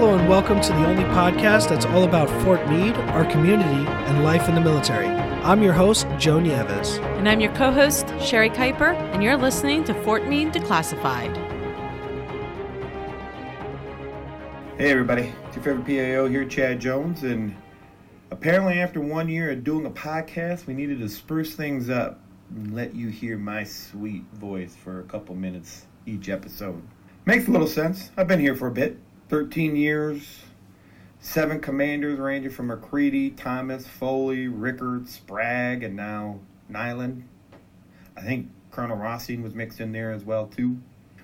Hello, and welcome to the only podcast that's all about Fort Meade, our community, and life in the military. I'm your host, Joe Nieves. And I'm your co host, Sherry Kuiper, and you're listening to Fort Meade Declassified. Hey, everybody. It's your favorite PAO here, Chad Jones. And apparently, after one year of doing a podcast, we needed to spruce things up and let you hear my sweet voice for a couple minutes each episode. Makes a little sense. I've been here for a bit 13 years, seven commanders ranging from McCreedy, Thomas, Foley, Rickard, Spragg, and now Nyland. I think Colonel Rossing was mixed in there as well, too.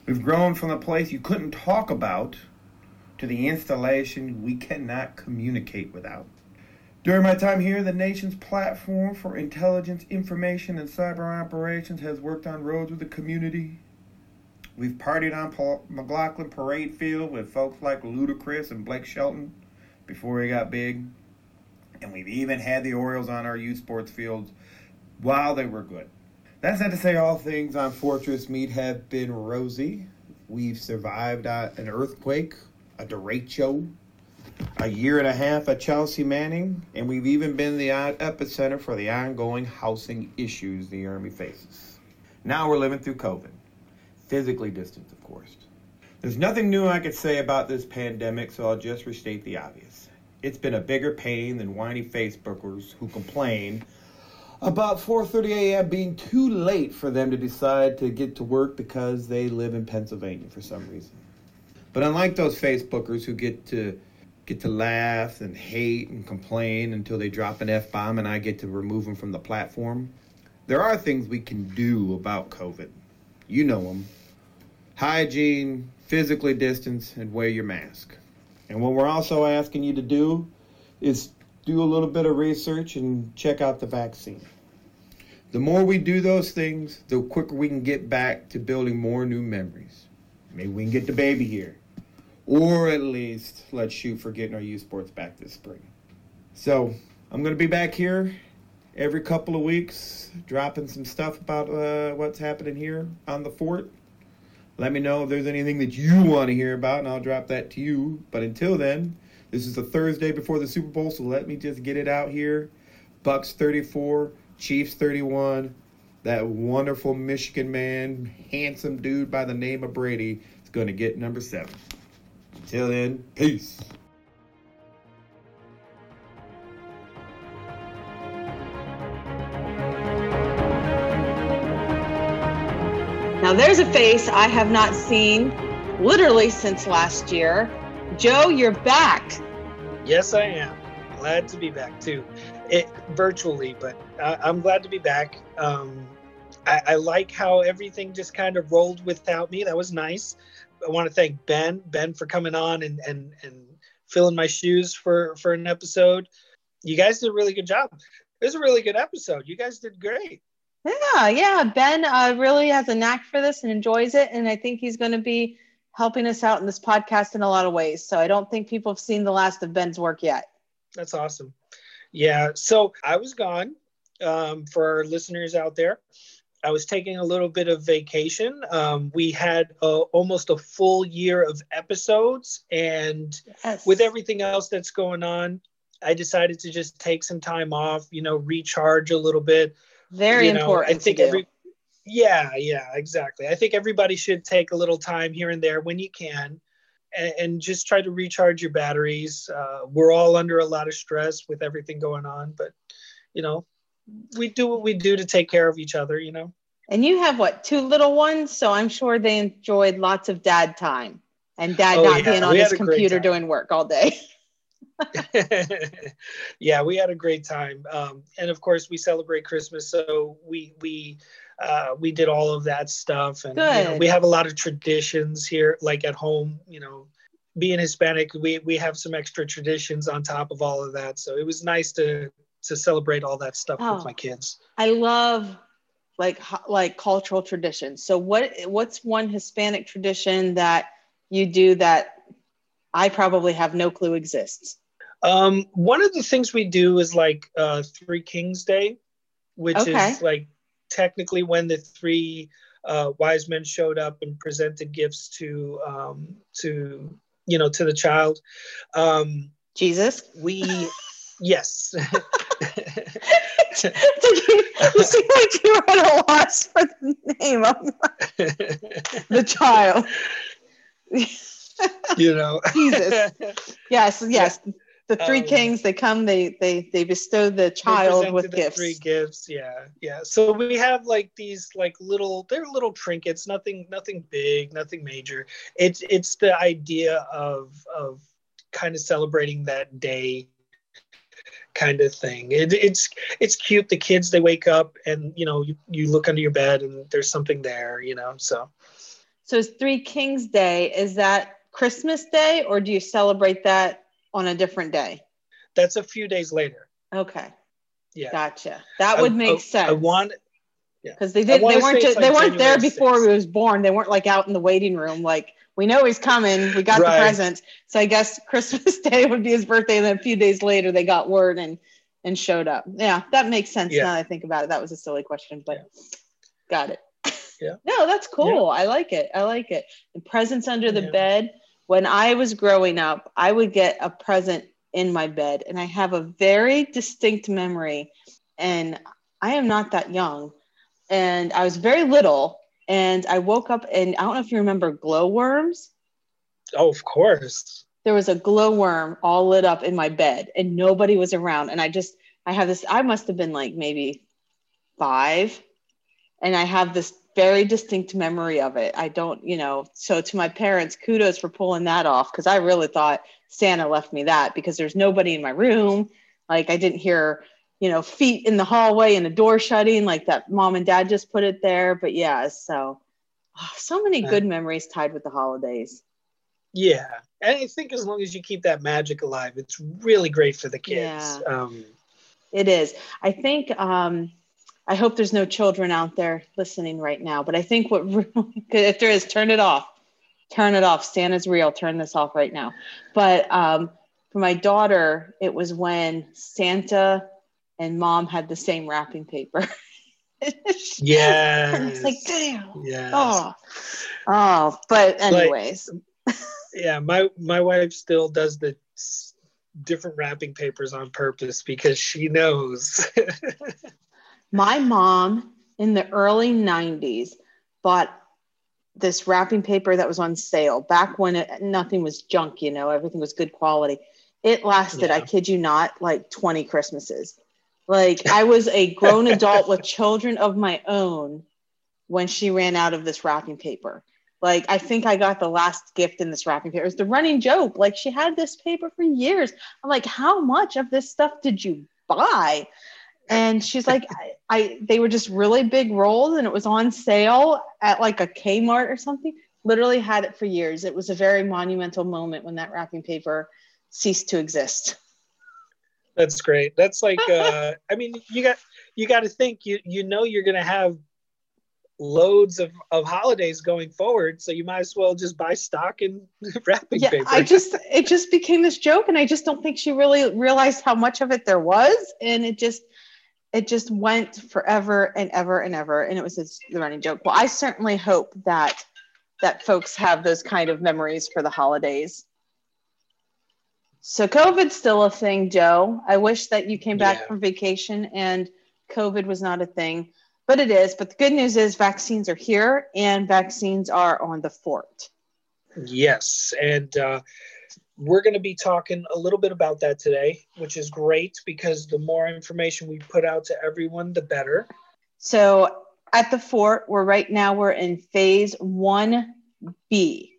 We've grown from a place you couldn't talk about to the installation we cannot communicate without. During my time here, the nation's platform for intelligence, information, and cyber operations has worked on roads with the community, We've partied on Paul McGlachlin Parade Field with folks like Ludacris and Blake Shelton before he got big. And we've even had the Orioles on our youth sports fields while they were good. That's not to say all things on Fortress Meade have been rosy. We've survived uh, an earthquake, a derecho, a year and a half at Chelsea Manning, and we've even been the epicenter for the ongoing housing issues the Army faces. Now we're living through COVID physically distant, of course. There's nothing new I could say about this pandemic, so I'll just restate the obvious. It's been a bigger pain than whiny Facebookers who complain about 4:30 a.m. being too late for them to decide to get to work because they live in Pennsylvania for some reason. But unlike those Facebookers who get to get to laugh and hate and complain until they drop an F bomb and I get to remove them from the platform, there are things we can do about COVID. You know them hygiene, physically distance, and wear your mask. And what we're also asking you to do is do a little bit of research and check out the vaccine. The more we do those things, the quicker we can get back to building more new memories. Maybe we can get the baby here. Or at least let's shoot for getting our youth sports back this spring. So I'm going to be back here every couple of weeks, dropping some stuff about uh, what's happening here on the fort. Let me know if there's anything that you want to hear about, and I'll drop that to you. But until then, this is the Thursday before the Super Bowl, so let me just get it out here. Bucks 34, Chiefs 31. That wonderful Michigan man, handsome dude by the name of Brady, is going to get number seven. Until then, peace. Now, there's a face I have not seen literally since last year. Joe, you're back. Yes, I am. Glad to be back too. It virtually, but I, am glad to be back. Um, I, I like how everything just kind of rolled without me. That was nice. I want to thank Ben, Ben for coming on and and and filling my shoes for for an episode. You guys did a really good job. It was a really good episode. You guys did great. Yeah, yeah. Ben uh, really has a knack for this and enjoys it, and I think he's going to be helping us out in this podcast in a lot of ways. So I don't think people have seen the last of Ben's work yet. That's awesome. Yeah. So I was gone um, for our listeners out there. I was taking a little bit of vacation. Um, we had uh, almost a full year of episodes, and yes. with everything else that's going on, I decided to just take some time off. You know, recharge a little bit very you know, important. I think every yeah, yeah, exactly. I think everybody should take a little time here and there when you can and, and just try to recharge your batteries. Uh, we're all under a lot of stress with everything going on, but you know, we do what we do to take care of each other, you know. And you have what, two little ones? So I'm sure they enjoyed lots of dad time and dad oh, not yeah. being on his computer doing work all day. yeah, we had a great time, um, and of course we celebrate Christmas, so we we uh, we did all of that stuff, and you know, we have a lot of traditions here, like at home. You know, being Hispanic, we we have some extra traditions on top of all of that. So it was nice to to celebrate all that stuff oh, with my kids. I love like like cultural traditions. So what what's one Hispanic tradition that you do that I probably have no clue exists? Um, one of the things we do is like uh, Three Kings Day, which okay. is like technically when the three uh, wise men showed up and presented gifts to um, to you know, to the child. Um, Jesus. we, yes. you, seem like you were at a loss for the name of the child. you know, Jesus. Yes, yes. The three Um, kings, they come, they they they bestow the child with the gifts. Three gifts, yeah, yeah. So we have like these like little, they're little trinkets, nothing, nothing big, nothing major. It's it's the idea of of kind of celebrating that day, kind of thing. It, it's it's cute. The kids they wake up and you know you, you look under your bed and there's something there, you know. So So it's Three Kings Day. Is that Christmas Day or do you celebrate that on a different day? that's a few days later. Okay, Yeah, gotcha. That I- would make I, sense. I want because they I did. They weren't. Just, they weren't there before 6th. he was born. They weren't like out in the waiting room. Like we know he's coming. We got Right. the presents. So I guess Christmas Day would be his birthday, and then a few days later they got word and and showed up. Yeah, that makes sense Yeah. now that I think about it. That was a silly question, but got it. Yeah. No, that's cool. I like it. I like it. The presents under the Yeah. bed. When I was growing up, I would get a present in my bed, and I have a very distinct memory. And I am not that young, and I was very little. And I woke up, and I don't know if you remember glowworms. oh of course. There was a glowworm all lit up in my bed, and nobody was around. And I just, I have this. I must have been like maybe five, and I have this very distinct memory of it. I don't, you know. So to my parents, kudos for pulling that off because I really thought Santa left me that because there's nobody in my room. Like I didn't hear, you know, feet in the hallway and a door shutting like that. Mom and dad just put it there. But yeah, so oh, so many good memories tied with the holidays. Yeah, and I think as long as you keep that magic alive, it's really great for the kids. Yeah. Um, It is. I think. Um, I hope there's no children out there listening right now. But I think what really, if there is, turn it off. Turn it off. Santa's real. Turn this off right now. But um, for my daughter, it was when Santa and Mom had the same wrapping paper. yeah, it's like damn. yeah, Oh, oh. But anyways, yeah. My my wife still does the different wrapping papers on purpose because she knows. My mom in the early 90s bought this wrapping paper that was on sale back when it, nothing was junk, you know, everything was good quality. It lasted, I kid you not, like 20 Christmases. Like I was a grown adult with children of my own when she ran out of this wrapping paper. Like I think I got the last gift in this wrapping paper. It was the running joke. Like she had this paper for years. I'm like, how much of this stuff did you buy? And she's like, I, I they were just really big rolls and it was on sale at like a Kmart or something. Literally had it for years. It was a very monumental moment when that wrapping paper ceased to exist. That's great. That's like, uh, I mean, you got you got to think you you know you're gonna have loads of of holidays going forward, so you might as well just buy stock in wrapping yeah, paper. I just it just became this joke, and I just don't think she really realized how much of it there was, and it just it just went forever and ever and ever, and it was this, the running joke. Well, I certainly hope that that folks have those kind of memories for the holidays. So COVID's still a thing, Joe. I wish that you came back Yeah. from vacation and COVID was not a thing, but it is. But the good news is vaccines are here and vaccines are on the fort. Yes, and uh, we're going to be talking a little bit about that today, which is great because the more information we put out to everyone, the better. So at the fort, we're right now we're in phase 1B.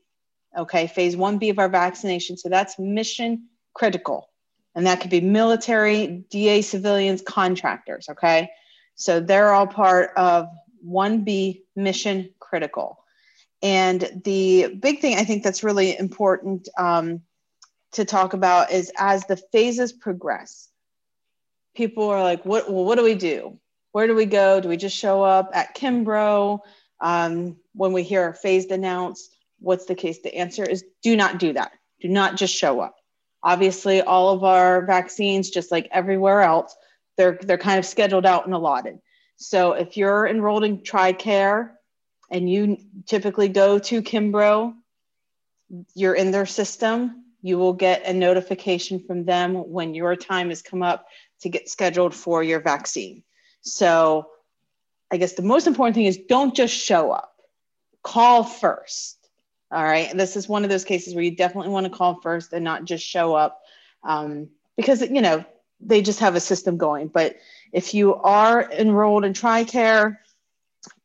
Okay, phase 1B of our vaccination. So that's mission critical. And that could be military, DA civilians, contractors, okay? So they're all part of 1B mission critical. And the big thing I think that's really important um, to talk about is as the phases progress, people are like, what, well, what do we do? Where do we go? Do we just show up at Kimbrough? Um, when we hear our phased announced, what's the case? The answer is do not do that. Do not just show up. Obviously, all of our vaccines, just like everywhere else, they're they're kind of scheduled out and allotted. So if you're enrolled in TRICARE and you typically go to Kimbrough, you're in their system. You will get a notification from them when your time has come up to get scheduled for your vaccine. So, I guess the most important thing is don't just show up, call first. All right. And this is one of those cases where you definitely want to call first and not just show up um, because, you know, they just have a system going. But if you are enrolled in TRICARE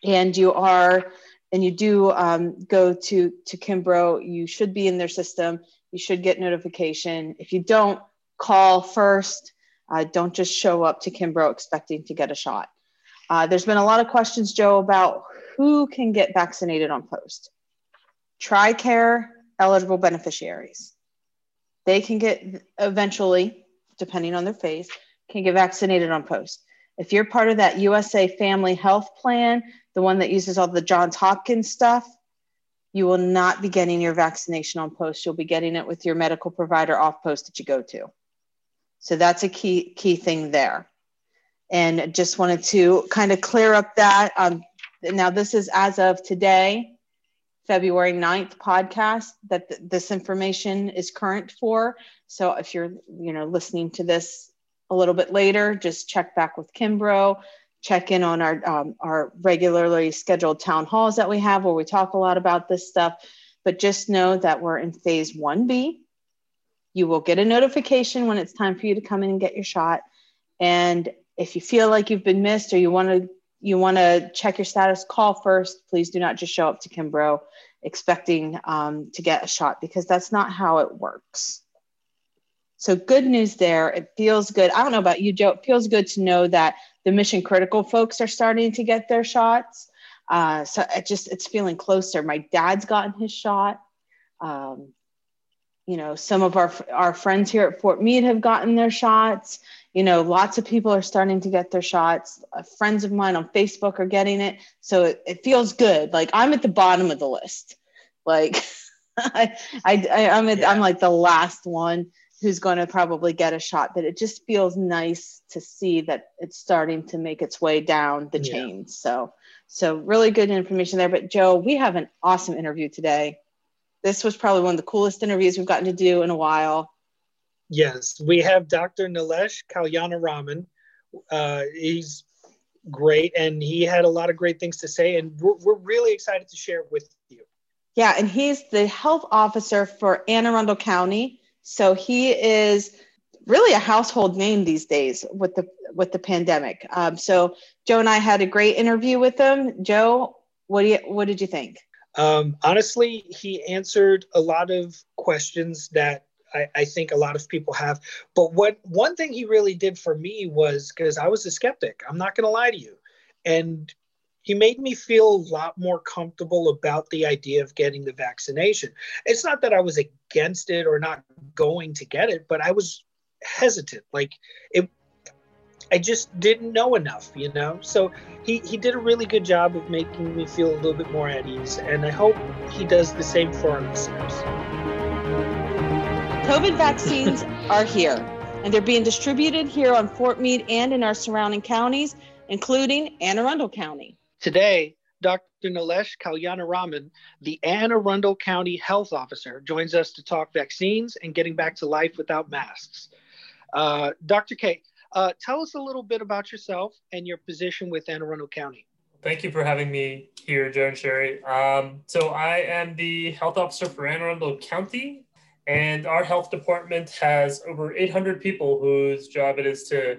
and you are and you do um, go to to Kimbrough, you should be in their system. You should get notification. If you don't, call first. Uh, don't just show up to Kimbrough expecting to get a shot. Uh, there's been a lot of questions, Joe, about who can get vaccinated on post. TRICARE eligible beneficiaries. They can get eventually, depending on their phase, can get vaccinated on post. If you're part of that USA Family Health Plan, the one that uses all the Johns Hopkins stuff, you will not be getting your vaccination on post. You'll be getting it with your medical provider off post that you go to. So that's a key key thing there. And just wanted to kind of clear up that. Um, now, this is as of today, February 9th podcast that th- this information is current for. So if you're, you know, listening to this a little bit later, just check back with Kimbrough check in on our um, our regularly scheduled town halls that we have where we talk a lot about this stuff. But just know that we're in phase 1b you will get a notification when it's time for you to come in and get your shot. And if you feel like you've been missed or you want to you want to check your status call first. Please do not just show up to kimbrough expecting um, to get a shot because that's not how it works. So good news there. It feels good. I don't know about you joe. It feels good to know that the mission critical folks are starting to get their shots. Uh, so it just it's feeling closer. My dad's gotten his shot. Um, you know, some of our our friends here at Fort Meade have gotten their shots. You know, lots of people are starting to get their shots. Uh, friends of mine on Facebook are getting it, so it, it feels good. Like I'm at the bottom of the list. Like I, I, I am yeah. I'm like the last one who's going to probably get a shot but it just feels nice to see that it's starting to make its way down the yeah. chains so so really good information there. But joe we have an awesome interview today. This was probably one of the coolest interviews we've gotten to do in a while. Yes we have dr nilesh kalyanaraman. Uh, he's great and he had a lot of great things to say and we're, we're really excited to share with you. Yeah and he's the health officer for anne arundel county so he is really a household name these days with the with the pandemic. Um, so Joe and I had a great interview with him. Joe, what do you what did you think? Um, honestly, he answered a lot of questions that I, I, think a lot of people have. But what one thing he really did for me was because I was a skeptic. I'm not going to lie to you, and he made me feel a lot more comfortable about the idea of getting the vaccination. It's not that I was against it or not going to get it, but I was hesitant. Like it I just didn't know enough, you know? So he, he did a really good job of making me feel a little bit more at ease, and I hope he does the same for our listeners. COVID vaccines are here, and they're being distributed here on Fort Meade and in our surrounding counties, including Anne Arundel County. Today, Dr. Nilesh Kalyanaraman, the Anne Arundel County Health Officer, joins us to talk vaccines and getting back to life without masks. Uh, Dr. K, uh, tell us a little bit about yourself and your position with Anne Arundel County. Thank you for having me here, Joe and Sherry. Um, so I am the health officer for Anne Arundel County, and our health department has over 800 people whose job it is to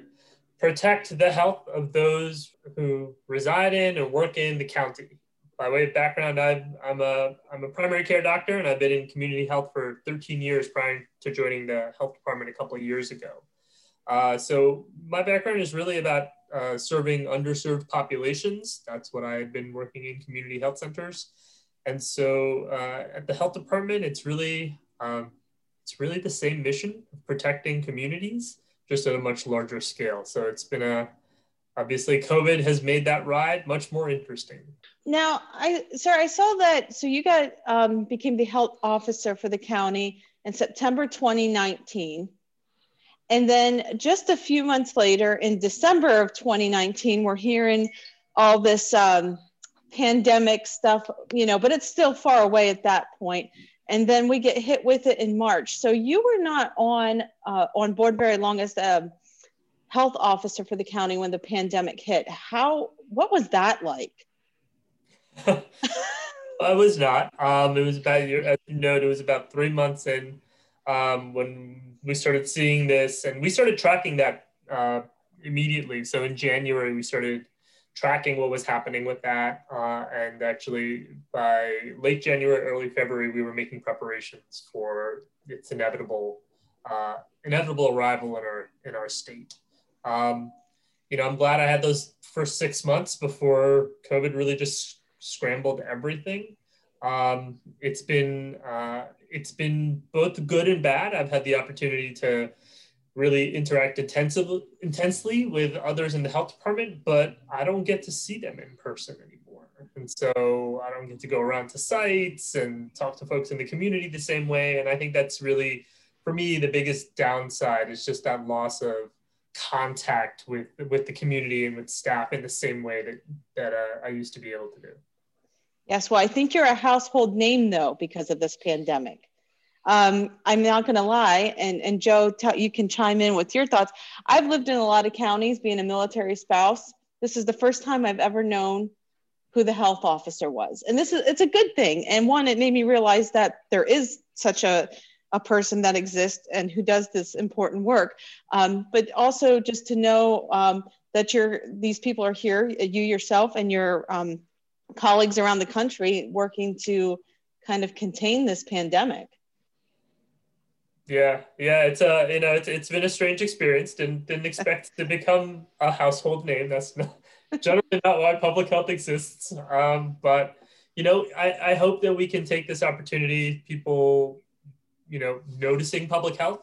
protect the health of those who reside in or work in the county. By way of background, i am a, I'm a primary care doctor and I've been in community health for 13 years prior to joining the health department a couple of years ago. Uh, so my background is really about uh, serving underserved populations. That's what I've been working in community health centers. And so uh, at the health department, it's really, um, it's really the same mission protecting communities just at a much larger scale. So it's been a obviously COVID has made that ride much more interesting. Now, I sir, I saw that. So you got um, became the health officer for the county in September 2019. And then just a few months later, in December of 2019, we're hearing all this um, pandemic stuff, you know, but it's still far away at that point. And then we get hit with it in March. So you were not on uh, on board very long as a health officer for the county when the pandemic hit. How what was that like? I was not. Um, it was about as you know, it was about three months in um, when we started seeing this, and we started tracking that uh, immediately. So in January, we started tracking what was happening with that. Uh, and actually, by late January, early February, we were making preparations for its inevitable uh, inevitable arrival in our in our state. Um, you know, I'm glad I had those first six months before COVID really just scrambled everything. Um, it's been uh, it's been both good and bad. I've had the opportunity to really interact intensively, intensely with others in the health department, but I don't get to see them in person anymore. And so I don't get to go around to sites and talk to folks in the community the same way. And I think that's really, for me, the biggest downside is just that loss of contact with with the community and with staff in the same way that that uh, I used to be able to do. Yes, well, I think you're a household name though because of this pandemic. Um, I'm not going to lie, and and Joe, you can chime in with your thoughts. I've lived in a lot of counties, being a military spouse. This is the first time I've ever known who the health officer was, and this is it's a good thing. And one, it made me realize that there is such a a person that exists and who does this important work. Um, but also just to know um, that you're these people are here, you yourself and your um, colleagues around the country working to kind of contain this pandemic. Yeah, yeah, it's uh, you know it's, it's been a strange experience. Didn't didn't expect to become a household name. That's not, generally not why public health exists. Um, but you know, I, I hope that we can take this opportunity, people, you know, noticing public health,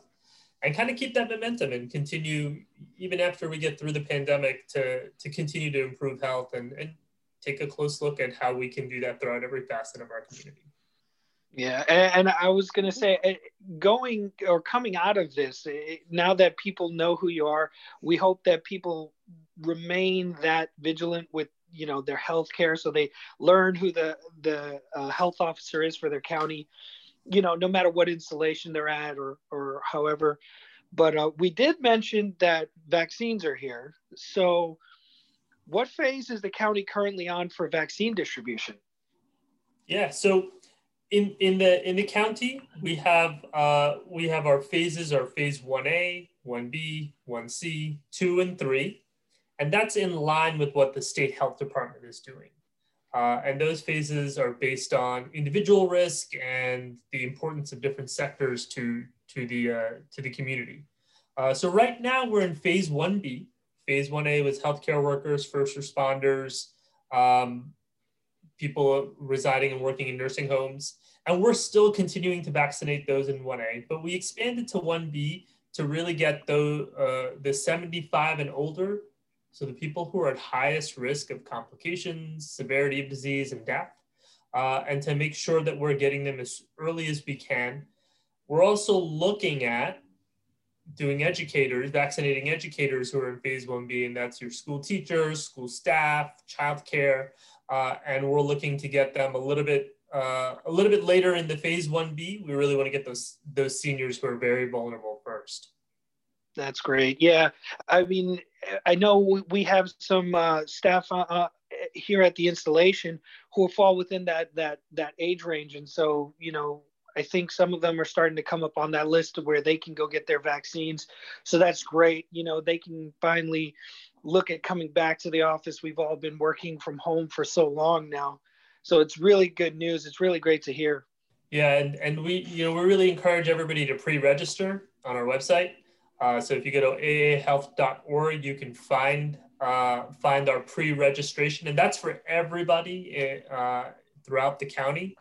and kind of keep that momentum and continue even after we get through the pandemic to to continue to improve health and and take a close look at how we can do that throughout every facet of our community. Yeah, and, I was going to say, eh, going or coming out of this, eh, now that people know who you are, we hope that people remain that vigilant with you know their health care, so they learn who the the uh, health officer is for their county. You know, no matter what installation they're at or or however. But uh, we did mention that vaccines are here. So, what phase is the county currently on for vaccine distribution? Yeah, so in in the in the county we have uh, we have our phases are phase 1a 1b 1c 2 and 3 and that's in line with what the state health department is doing. Uh, and those phases are based on individual risk and the importance of different sectors to to the uh, to the community. Uh, so right now we're in phase 1b phase 1a was healthcare workers first responders. Um, people residing and working in nursing homes. And we're still continuing to vaccinate those in 1A, but we expanded to 1B to really get the, uh, the 75 and older, so the people who are at highest risk of complications, severity of disease, and death, uh, and to make sure that we're getting them as early as we can. We're also looking at doing educators, vaccinating educators who are in phase 1B, and that's your school teachers, school staff, childcare, uh, and we're looking to get them a little bit uh, a little bit later in the phase 1b we really want to get those those seniors who are very vulnerable first that's great yeah i mean i know we have some uh, staff uh, uh, here at the installation who fall within that that that age range and so you know I think some of them are starting to come up on that list of where they can go get their vaccines. So that's great. You know, they can finally look at coming back to the office. We've all been working from home for so long now. So it's really good news. It's really great to hear. Yeah, and, and we you know we really encourage everybody to pre-register on our website. Uh, so if you go to aahealth.org, you can find uh, find our pre-registration, and that's for everybody uh, throughout the county.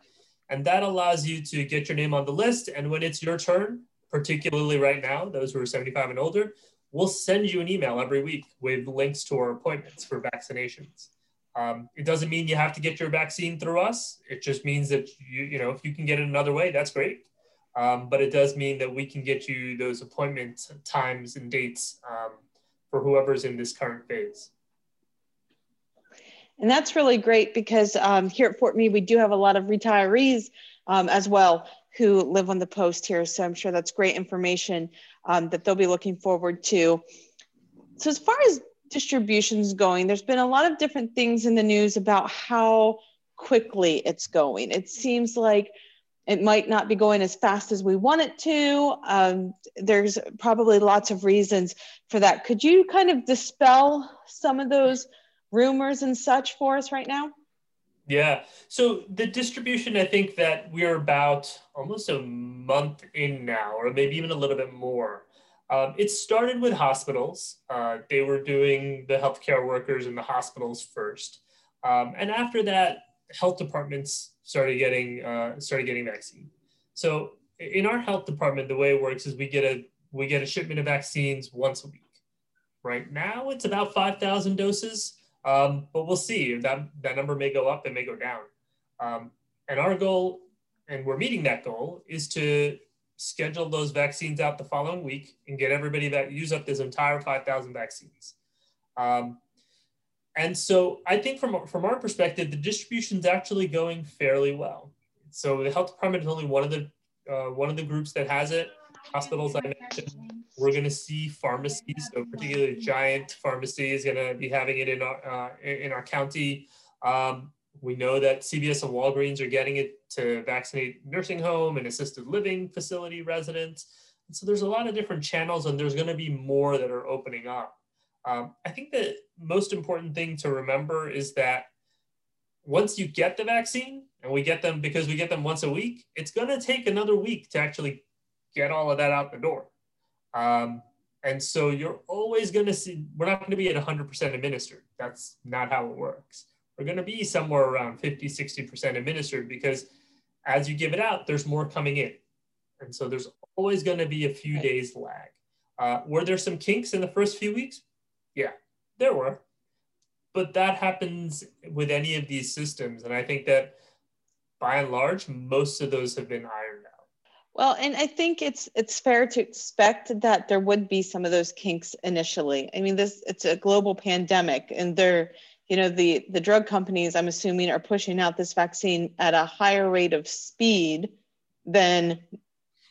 And that allows you to get your name on the list. And when it's your turn, particularly right now, those who are 75 and older, we'll send you an email every week with links to our appointments for vaccinations. Um, it doesn't mean you have to get your vaccine through us. It just means that you, you know, if you can get it another way, that's great. Um, but it does mean that we can get you those appointment times and dates um, for whoever's in this current phase. And that's really great because um, here at Fort Meade, we do have a lot of retirees um, as well who live on the post here. So I'm sure that's great information um, that they'll be looking forward to. So, as far as distributions going, there's been a lot of different things in the news about how quickly it's going. It seems like it might not be going as fast as we want it to. Um, there's probably lots of reasons for that. Could you kind of dispel some of those rumors and such for us right now? Yeah. So the distribution, I think that we're about almost a month in now, or maybe even a little bit more. Um, it started with hospitals. Uh, they were doing the healthcare workers in the hospitals first. Um, and after that, health departments started getting uh, started getting vaccine. So in our health department, the way it works is we get a we get a shipment of vaccines once a week. Right now, it's about five thousand doses, um, but we'll see. That that number may go up, it may go down. Um, and our goal, and we're meeting that goal, is to schedule those vaccines out the following week and get everybody that use up this entire 5,000 vaccines. Um, and so I think from, from our perspective, the distribution is actually going fairly well. So the health department is only one of the uh, one of the groups that has it. Hospitals I mentioned, we're going to see pharmacies, so particularly giant pharmacy is going to be having it in our uh, in our county. Um, we know that CVS and Walgreens are getting it to vaccinate nursing home and assisted living facility residents. And so there's a lot of different channels, and there's going to be more that are opening up. Um, I think the most important thing to remember is that once you get the vaccine, and we get them because we get them once a week, it's going to take another week to actually get all of that out the door. Um, and so you're always going to see, we're not going to be at 100% administered. That's not how it works. We're going to be somewhere around 50, 60% administered because as you give it out, there's more coming in. And so there's always going to be a few days lag. Uh, were there some kinks in the first few weeks? Yeah, there were. But that happens with any of these systems. And I think that by and large, most of those have been ironed out. Well, and I think it's it's fair to expect that there would be some of those kinks initially. I mean, this it's a global pandemic, and they're you know the the drug companies i'm assuming are pushing out this vaccine at a higher rate of speed than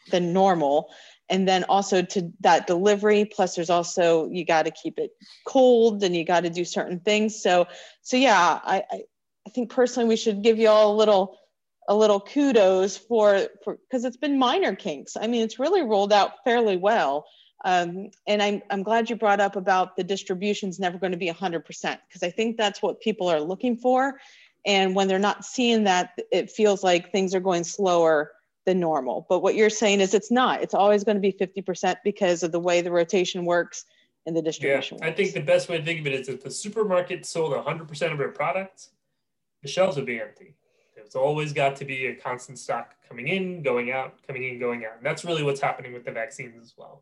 than normal and then also to that delivery plus there's also you got to keep it cold and you got to do certain things so so yeah I, I i think personally we should give you all a little a little kudos for for because it's been minor kinks i mean it's really rolled out fairly well um, and I'm, I'm glad you brought up about the distribution is never going to be 100% because i think that's what people are looking for and when they're not seeing that it feels like things are going slower than normal. But what you're saying is it's not. It's always going to be 50% because of the way the rotation works and the distribution. Yeah, I think the best way to think of it is if the supermarket sold 100% of their products, the shelves would be empty. There's always got to be a constant stock coming in, going out, coming in, going out. And that's really what's happening with the vaccines as well.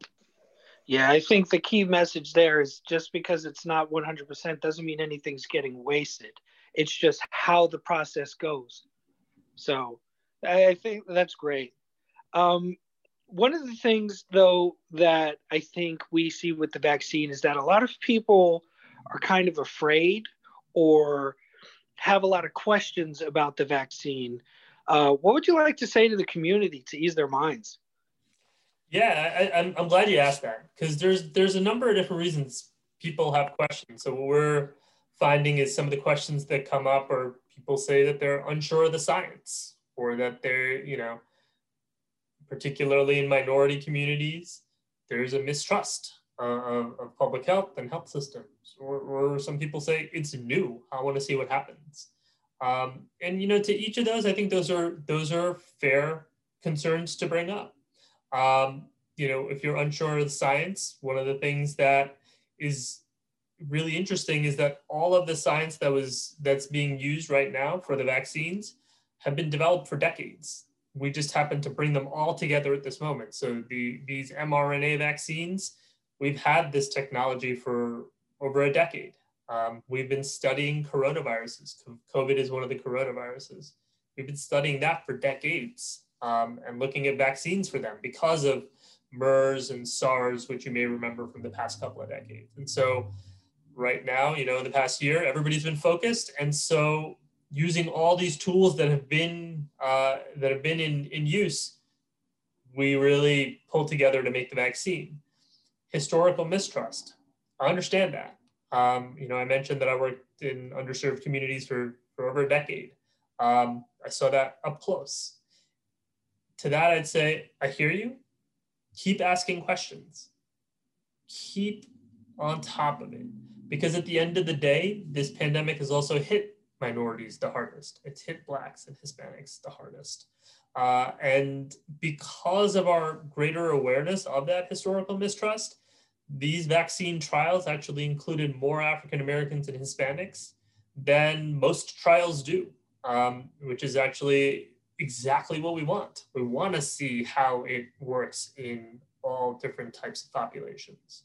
Yeah, I think the key message there is just because it's not 100% doesn't mean anything's getting wasted. It's just how the process goes. So I think that's great. Um, one of the things, though, that I think we see with the vaccine is that a lot of people are kind of afraid or have a lot of questions about the vaccine. Uh, what would you like to say to the community to ease their minds? Yeah, I, am I'm, I'm glad you asked that because there's there's a number of different reasons people have questions. So what we're finding is some of the questions that come up are people say that they're unsure of the science or that they're, you know, particularly in minority communities, there's a mistrust of, of, public health and health systems. Or, or some people say it's new. I want to see what happens. Um, and you know, to each of those, I think those are those are fair concerns to bring up. Um, you know, if you're unsure of the science, one of the things that is really interesting is that all of the science that was that's being used right now for the vaccines have been developed for decades. We just happen to bring them all together at this moment. So the, these mRNA vaccines, we've had this technology for over a decade. Um, we've been studying coronaviruses. COVID is one of the coronaviruses. We've been studying that for decades um, and looking at vaccines for them because of MERS and SARS, which you may remember from the past couple of decades. And so right now. You know, in the past year, everybody's been focused, and so using all these tools that have been uh, that have been in in use, we really pulled together to make the vaccine. Historical mistrust. I understand that. Um, you know, I mentioned that I worked in underserved communities for for over a decade. Um, I saw that up close. To that, I'd say, I hear you. Keep asking questions. Keep on top of it. Because at the end of the day, this pandemic has also hit minorities the hardest. It's hit Blacks and Hispanics the hardest. Uh, and because of our greater awareness of that historical mistrust, these vaccine trials actually included more African Americans and Hispanics than most trials do, um, which is actually exactly what we want. We want to see how it works in all different types of populations.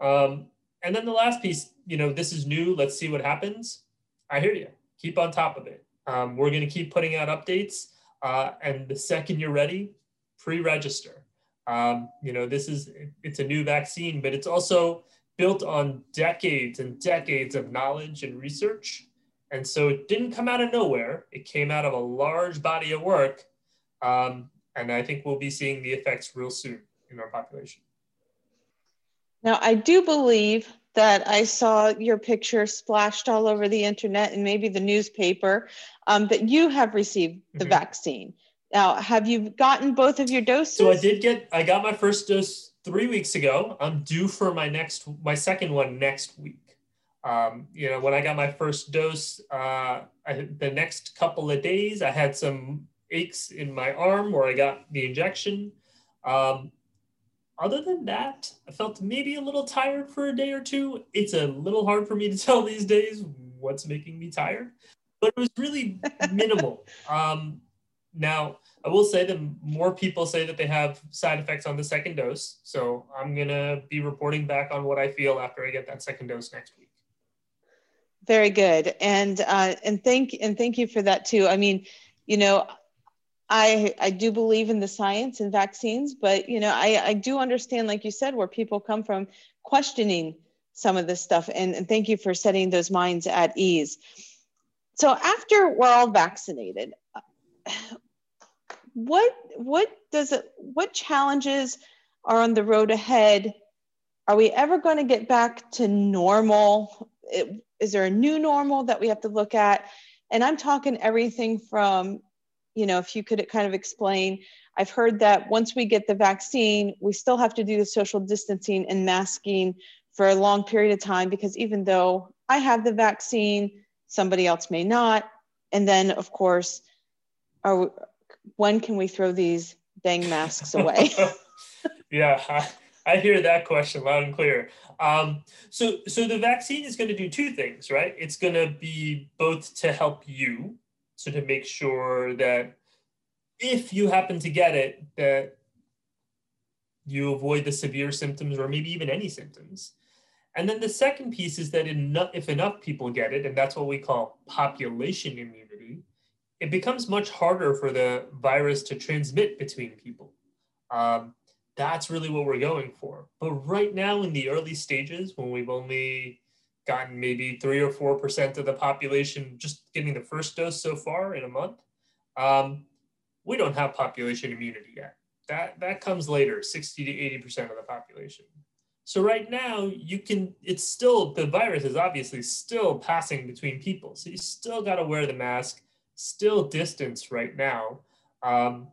Um, and then the last piece, you know, this is new. Let's see what happens. I hear you. Keep on top of it. Um, we're going to keep putting out updates. Uh, and the second you're ready, pre-register. Um, you know, this is it's a new vaccine, but it's also built on decades and decades of knowledge and research. And so it didn't come out of nowhere. It came out of a large body of work. Um, and I think we'll be seeing the effects real soon in our population. Now, I do believe that I saw your picture splashed all over the internet and maybe the newspaper um, that you have received the mm-hmm. vaccine. Now, have you gotten both of your doses? So I did get, I got my first dose three weeks ago. I'm due for my next, my second one next week. Um, you know, when I got my first dose, uh, I, the next couple of days, I had some aches in my arm where I got the injection. Um, other than that, I felt maybe a little tired for a day or two. It's a little hard for me to tell these days what's making me tired, but it was really minimal. Um, now, I will say that more people say that they have side effects on the second dose. So I'm going to be reporting back on what I feel after I get that second dose next week. Very good. And, uh, and thank, and thank you for that too. I mean, you know, I, I do believe in the science and vaccines, but you know, I, I do understand, like you said, where people come from questioning some of this stuff. And, and thank you for setting those minds at ease. So after we're all vaccinated, what what does it what challenges are on the road ahead? Are we ever going to get back to normal? It, is there a new normal that we have to look at? And i'm talking everything from you know if you could kind of explain i've heard that once we get the vaccine we still have to do the social distancing and masking for a long period of time because even though i have the vaccine somebody else may not. And then of course are when can we throw these dang masks away? yeah, I, I, hear that question loud and clear. Um, so, so the vaccine is going to do two things, right? It's going to be both to help you, so to make sure that if you happen to get it, that you avoid the severe symptoms or maybe even any symptoms. And then the second piece is that enough, if enough people get it, and that's what we call population immunity, it becomes much harder for the virus to transmit between people. Um, that's really what we're going for. But right now, in the early stages, when we've only gotten maybe three or four percent of the population just getting the first dose so far in a month, um, we don't have population immunity yet. That that comes later, sixty to eighty percent of the population. So right now, you can. It's still the virus is obviously still passing between people. So you still got to wear the mask still distance right now um,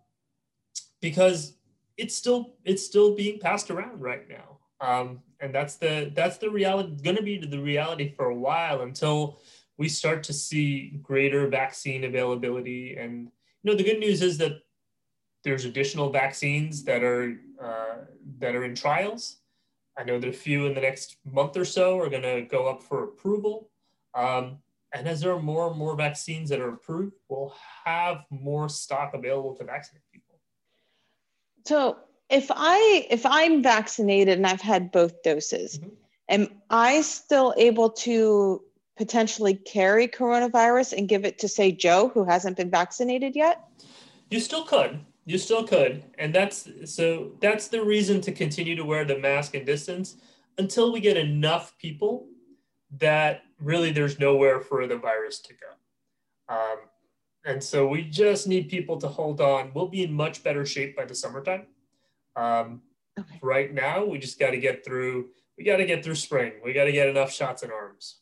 because it's still it's still being passed around right now. Um, and that's the that's the reality going to be the reality for a while until we start to see greater vaccine availability. And you know the good news is that there's additional vaccines that are uh, that are in trials. I know that a few in the next month or so are going to go up for approval. Um, and as there are more and more vaccines that are approved, we'll have more stock available to vaccinate people. So if I if I'm vaccinated and I've had both doses, mm-hmm. am I still able to potentially carry coronavirus and give it to say Joe who hasn't been vaccinated yet? You still could. You still could. And that's so that's the reason to continue to wear the mask and distance until we get enough people that really there's nowhere for the virus to go. Um, and so we just need people to hold on. We'll be in much better shape by the summertime. Um, okay. Right now, we just got to get through. We got to get through spring. We got to get enough shots in arms.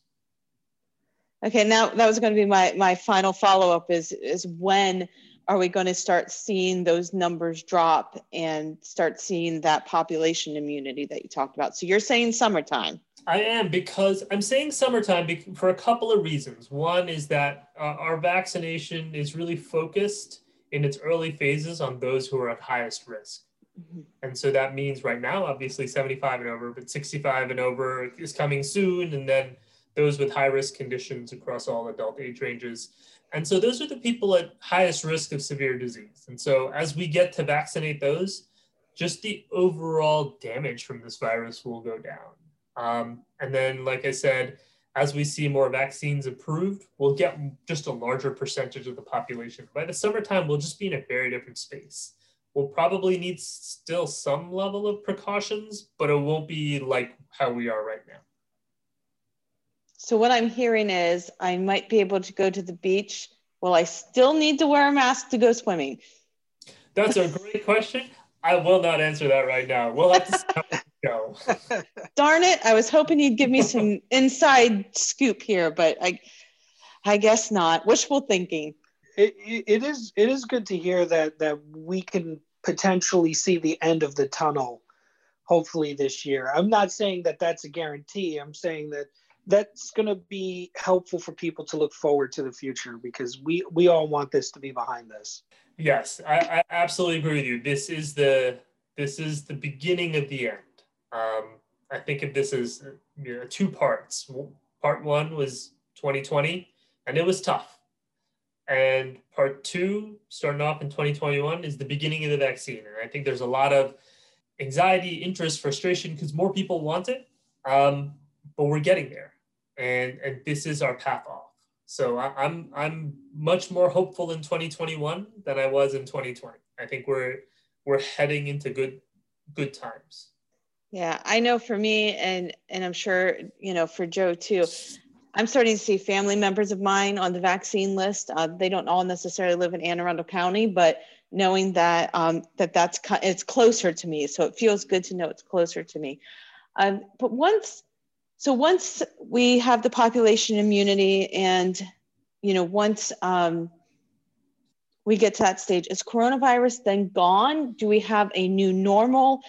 Okay, now that was going to be my my final follow up. Is is when are we going to start seeing those numbers drop and start seeing that population immunity that you talked about? So you're saying summertime. I am because I'm saying summertime for a couple of reasons. One is that uh, our vaccination is really focused in its early phases on those who are at highest risk. Mm-hmm. And so that means right now, obviously 75 and over, but 65 and over is coming soon. And then those with high risk conditions across all adult age ranges. And so those are the people at highest risk of severe disease. And so as we get to vaccinate those, just the overall damage from this virus will go down. Um, and then, like I said, as we see more vaccines approved, we'll get just a larger percentage of the population. By the summertime, we'll just be in a very different space. We'll probably need still some level of precautions, but it won't be like how we are right now. So what I'm hearing is I might be able to go to the beach. Will I still need to wear a mask to go swimming? That's a great question. I will not answer that right now. We'll have to go. Darn it! I was hoping you'd give me some inside scoop here, but I, I guess not. Wishful thinking. It, it is it is good to hear that that we can potentially see the end of the tunnel hopefully this year. I'm not saying that that's a guarantee. I'm saying that that's going to be helpful for people to look forward to the future because we we all want this to be behind us. Yes, I, I absolutely agree with you. This is the this is the beginning of the end. Um, I think of this as you know, two parts. Part one was 2020, and it was tough. And part two, starting off in 2021, is the beginning of the vaccine. And I think there's a lot of anxiety, interest, frustration because more people want it. Um, but we're getting there and and this is our path off so I, i'm i'm much more hopeful in 2021 than i was in 2020 i think we're we're heading into good good times yeah i know for me and and i'm sure you know for joe too i'm starting to see family members of mine on the vaccine list. Uh, they don't all necessarily live in anne arundel county but knowing that um, that that's it's closer to me so it feels good to know it's closer to me. Um, but once so once we have the population immunity and you know once um, we get to that stage is coronavirus then gone? Do we have a new normal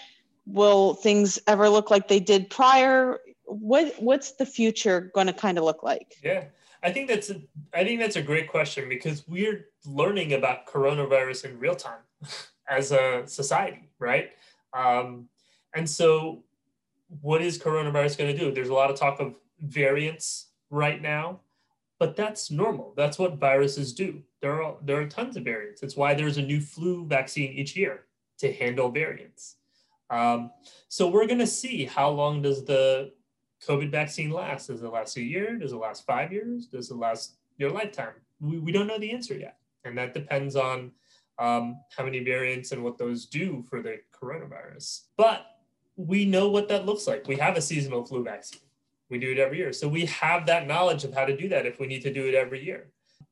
will things ever look like they did prior what what's the future going to kind of look like yeah i think that's a, i think that's a great question because we're learning about coronavirus in real time as a society right um, and so what is coronavirus going to do? There's a lot of talk of variants right now, but that's normal. That's what viruses do. There are there are tons of variants. It's why there's a new flu vaccine each year to handle variants. Um, so we're going to see how long does the COVID vaccine last? Does it last a year? Does it last five years? Does it last your lifetime? We, we don't know the answer yet. And that depends on um, how many variants and what those do for the coronavirus. But we know what that looks like. We have a seasonal flu vaccine. We do it every year. So we have that knowledge of how to do that if we need to do it every year.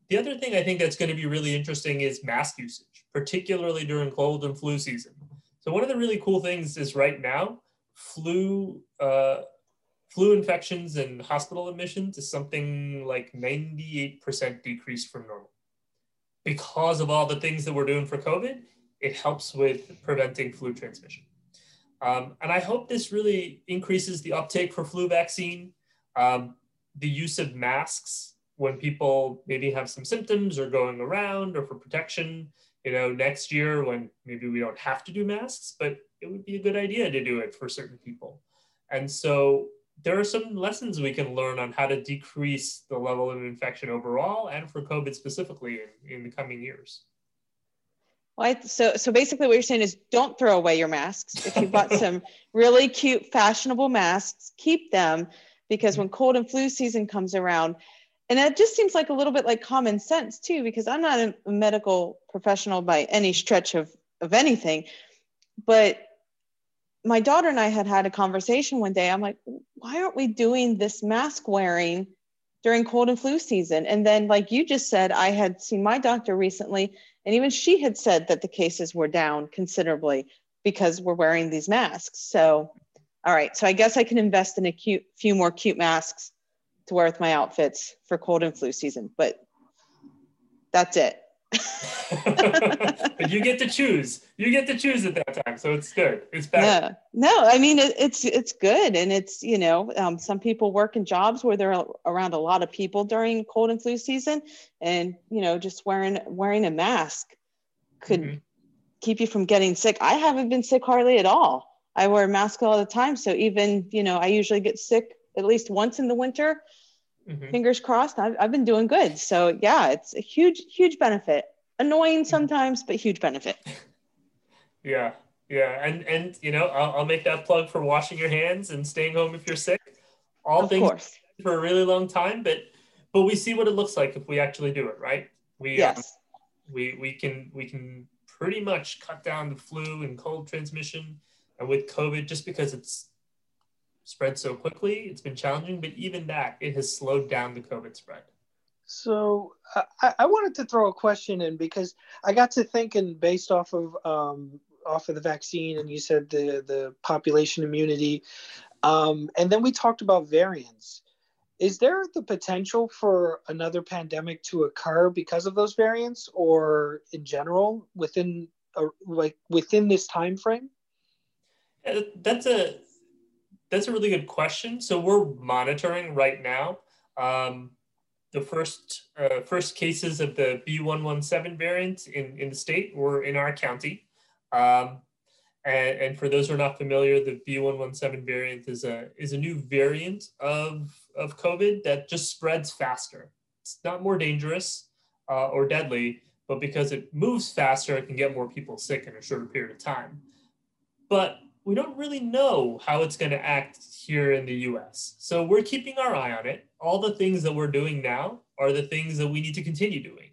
The other thing I think that's going to be really interesting is mask usage, particularly during cold and flu season. So one of the really cool things is right now, flu uh, flu infections and hospital admissions is something like 98% decrease from normal. Because of all the things that we're doing for COVID, it helps with preventing flu transmission. Um, and I hope this really increases the uptake for flu vaccine, um, the use of masks when people maybe have some symptoms or going around or for protection. You know, next year when maybe we don't have to do masks, but it would be a good idea to do it for certain people. And so there are some lessons we can learn on how to decrease the level of infection overall and for COVID specifically in, in the coming years. Well, I, so so basically, what you're saying is don't throw away your masks. If you bought some really cute, fashionable masks, keep them because mm-hmm. when cold and flu season comes around, and that just seems like a little bit like common sense too. Because I'm not a medical professional by any stretch of of anything, but my daughter and I had had a conversation one day. I'm like, why aren't we doing this mask wearing during cold and flu season? And then, like you just said, I had seen my doctor recently, and even she had said that the cases were down considerably because we're wearing these masks. So, all right. So I guess I can invest in a cute, few more cute masks to wear with my outfits for cold and flu season, but that's it. but you get to choose. You get to choose at that time, so it's good. It's better. Yeah. No, I mean it, it's it's good, and it's you know um, some people work in jobs where they're around a lot of people during cold and flu season, and you know just wearing wearing a mask could mm-hmm. keep you from getting sick. I haven't been sick hardly at all. I wear a mask all the time, so even you know I usually get sick at least once in the winter mm-hmm. fingers crossed I've, I've been doing good so yeah it's a huge huge benefit annoying mm-hmm. sometimes but huge benefit yeah yeah and and you know I'll, I'll make that plug for washing your hands and staying home if you're sick all of things course. for a really long time but but we see what it looks like if we actually do it right we yes. Um, we we can we can pretty much cut down the flu and cold transmission and with covid just because it's spread so quickly. It's been challenging, but even that, it has slowed down the COVID spread. So I, I wanted to throw a question in because I got to thinking based off of um, off of the vaccine, and you said the the population immunity, um, and then we talked about variants. Is there the potential for another pandemic to occur because of those variants, or in general within a, like within this time frame? Uh, that's a that's a really good question. So we're monitoring right now. Um, the first uh, first cases of the B117 variant in, in the state were in our county. Um, and, and, for those who are not familiar, the B117 variant is a is a new variant of, of COVID that just spreads faster. It's not more dangerous uh, or deadly, but because it moves faster, it can get more people sick in a shorter period of time. But we don't really know how it's going to act here in the US. So we're keeping our eye on it. All the things that we're doing now are the things that we need to continue doing.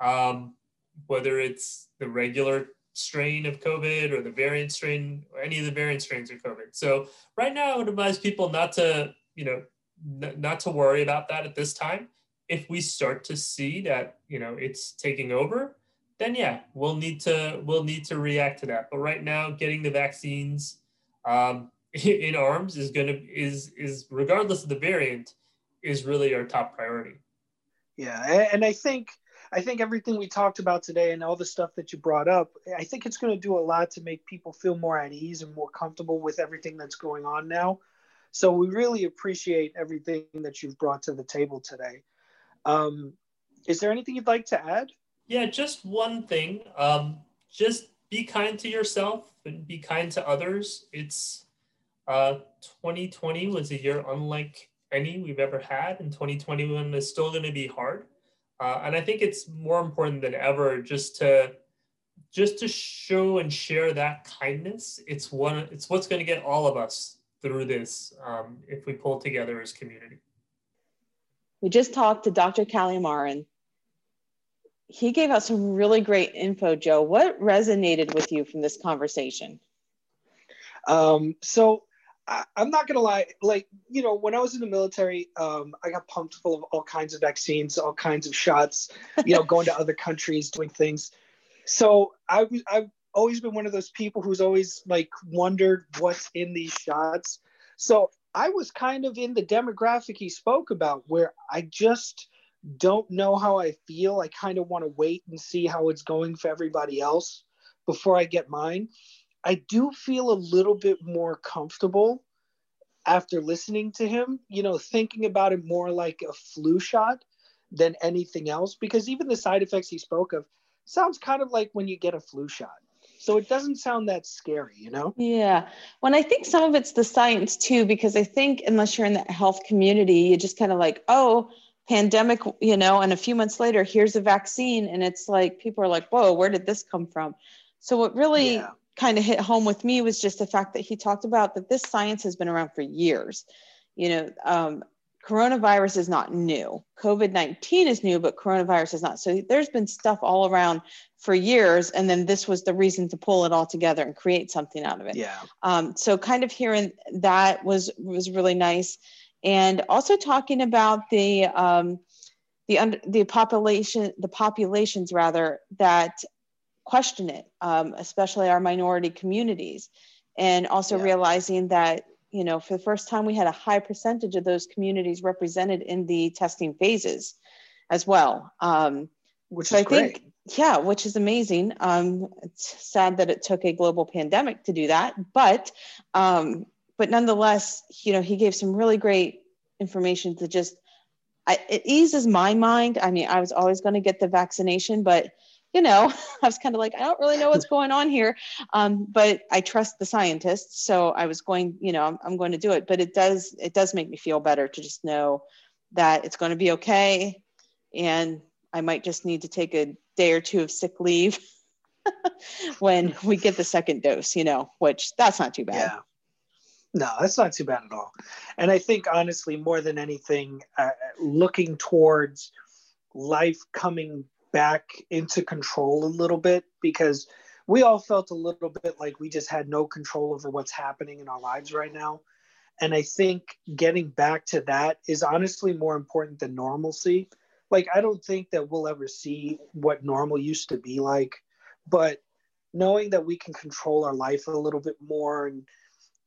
Um, whether it's the regular strain of COVID or the variant strain or any of the variant strains of COVID. So right now I would advise people not to, you know, n- not to worry about that at this time. If we start to see that, you know, it's taking over, then yeah, we'll need to we'll need to react to that. But right now, getting the vaccines um, in arms is gonna is is regardless of the variant is really our top priority. Yeah, and I think I think everything we talked about today and all the stuff that you brought up, I think it's going to do a lot to make people feel more at ease and more comfortable with everything that's going on now. So we really appreciate everything that you've brought to the table today. Um, is there anything you'd like to add? Yeah, just one thing. Um, just be kind to yourself and be kind to others. It's uh, 2020 was a year unlike any we've ever had, and 2021 is still going to be hard. Uh, and I think it's more important than ever just to just to show and share that kindness. It's one. It's what's going to get all of us through this um, if we pull together as community. We just talked to Dr. Kalyanaraman, he gave out some really great info, Joe. What resonated with you from this conversation? Um, so I, am not gonna lie, like you know, when I was in the military, um, I got pumped full of all kinds of vaccines, all kinds of shots, you know, going to other countries, doing things. So I was I've always been one of those people who's always like wondered what's in these shots. So I was kind of in the demographic he spoke about, where I just don't know how I feel. I kind of want to wait and see how it's going for everybody else before I get mine. I do feel a little bit more comfortable after listening to him, you know, thinking about it more like a flu shot than anything else, because even the side effects he spoke of sounds kind of like when you get a flu shot. So it doesn't sound that scary, you know? Yeah. When I think some of it's the science too, because I think unless you're in the health community, you just kind of like, oh, pandemic, you know, and a few months later, here's a vaccine. And it's like, people are like, whoa, where did this come from? So what really yeah. kind of hit home with me was just the fact that he talked about that this science has been around for years. You know, um, coronavirus is not new. COVID 19 is new, but coronavirus is not. So there's been stuff all around for years. And then this was the reason to pull it all together and create something out of it. Yeah. Um, so kind of hearing that was was really nice. And also talking about the um, the under, the population the populations rather that question it, um, especially our minority communities, and also Yeah. realizing that you know for the first time we had a high percentage of those communities represented in the testing phases as well. Um, Which so is I great. think, yeah, which is amazing. Um, it's sad that it took a global pandemic to do that, but um, but nonetheless, you know, he gave some really great information to just. I, it eases my mind. I mean, I was always going to get the vaccination, but you know, I was kind of like, I don't really know what's going on here, um, but I trust the scientists, so I was going. You know, I'm, I'm going to do it. But it does it does make me feel better to just know that it's going to be okay, and I might just need to take a day or two of sick leave when we get the second dose, you know, which that's not too bad. Yeah. No, that's not too bad at all. And I think, honestly, more than anything, uh, looking towards life coming back into control a little bit because we all felt a little bit like we just had no control over what's happening in our lives right now. And I think getting back to that is honestly more important than normalcy. Like, I don't think that we'll ever see what normal used to be like, but knowing that we can control our life a little bit more and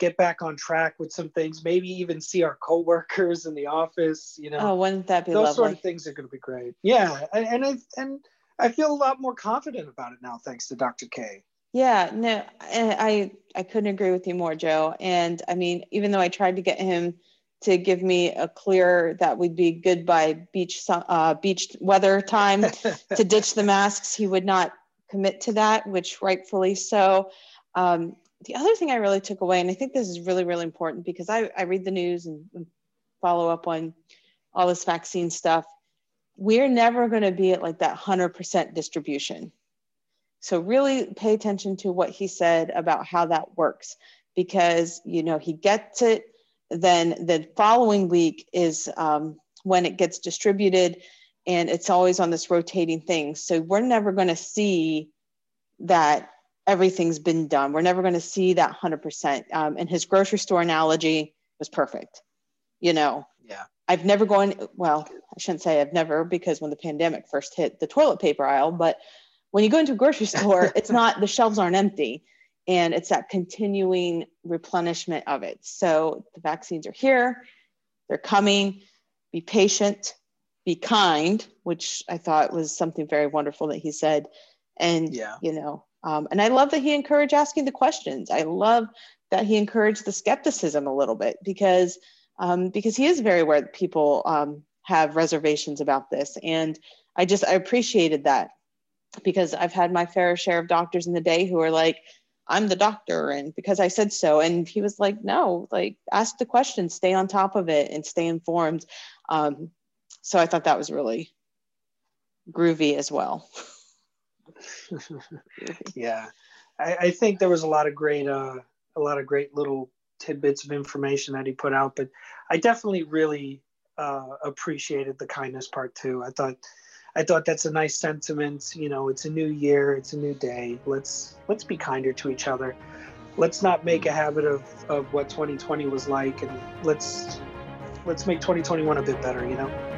get back on track with some things, maybe even see our coworkers in the office, you know, Oh, wouldn't that be those lovely? sort of things are going to be great. Yeah. And, and I, and I feel a lot more confident about it now, thanks to Dr. K. Yeah, no, I I I couldn't agree with you more, Joe. And I mean, even though I tried to get him to give me a clear that we'd be good by beach uh, beach weather time to ditch the masks, he would not commit to that, which rightfully so. Um, the other thing I really took away, and I think this is really really important because I I read the news and, follow up on all this vaccine stuff. We're never going to be at like that hundred percent distribution. So really pay attention to what he said about how that works because you know he gets it then the following week is um, when it gets distributed and it's always on this rotating thing so we're never going to see that everything's been done we're never going to see that 100% um, and his grocery store analogy was perfect you know Yeah. i've never gone well i shouldn't say i've never because when the pandemic first hit the toilet paper aisle but when you go into a grocery store, it's not the shelves aren't empty and it's that continuing replenishment of it. So the vaccines are here, they're coming. Be patient, be kind, which I thought was something very wonderful that he said. And, Yeah. you know, um, and I love that he encouraged asking the questions. I love that he encouraged the skepticism a little bit because um, because he is very aware that people um, have reservations about this. And I just I appreciated that because I've had my fair share of doctors in the day who are like, I'm the doctor, and because I said so. And he was like, no, like ask the questions, stay on top of it, and stay informed. Um, so I thought that was really groovy as well. yeah. I, I think there was a lot of great, uh, a lot of great little tidbits of information that he put out, but I definitely really uh, appreciated the kindness part too. I thought, I thought that's a nice sentiment. You know, it's a new year, it's a new day. Let's let's be kinder to each other. Let's not make a habit of, of what 2020 was like, and let's let's make 2021 a bit better. You know.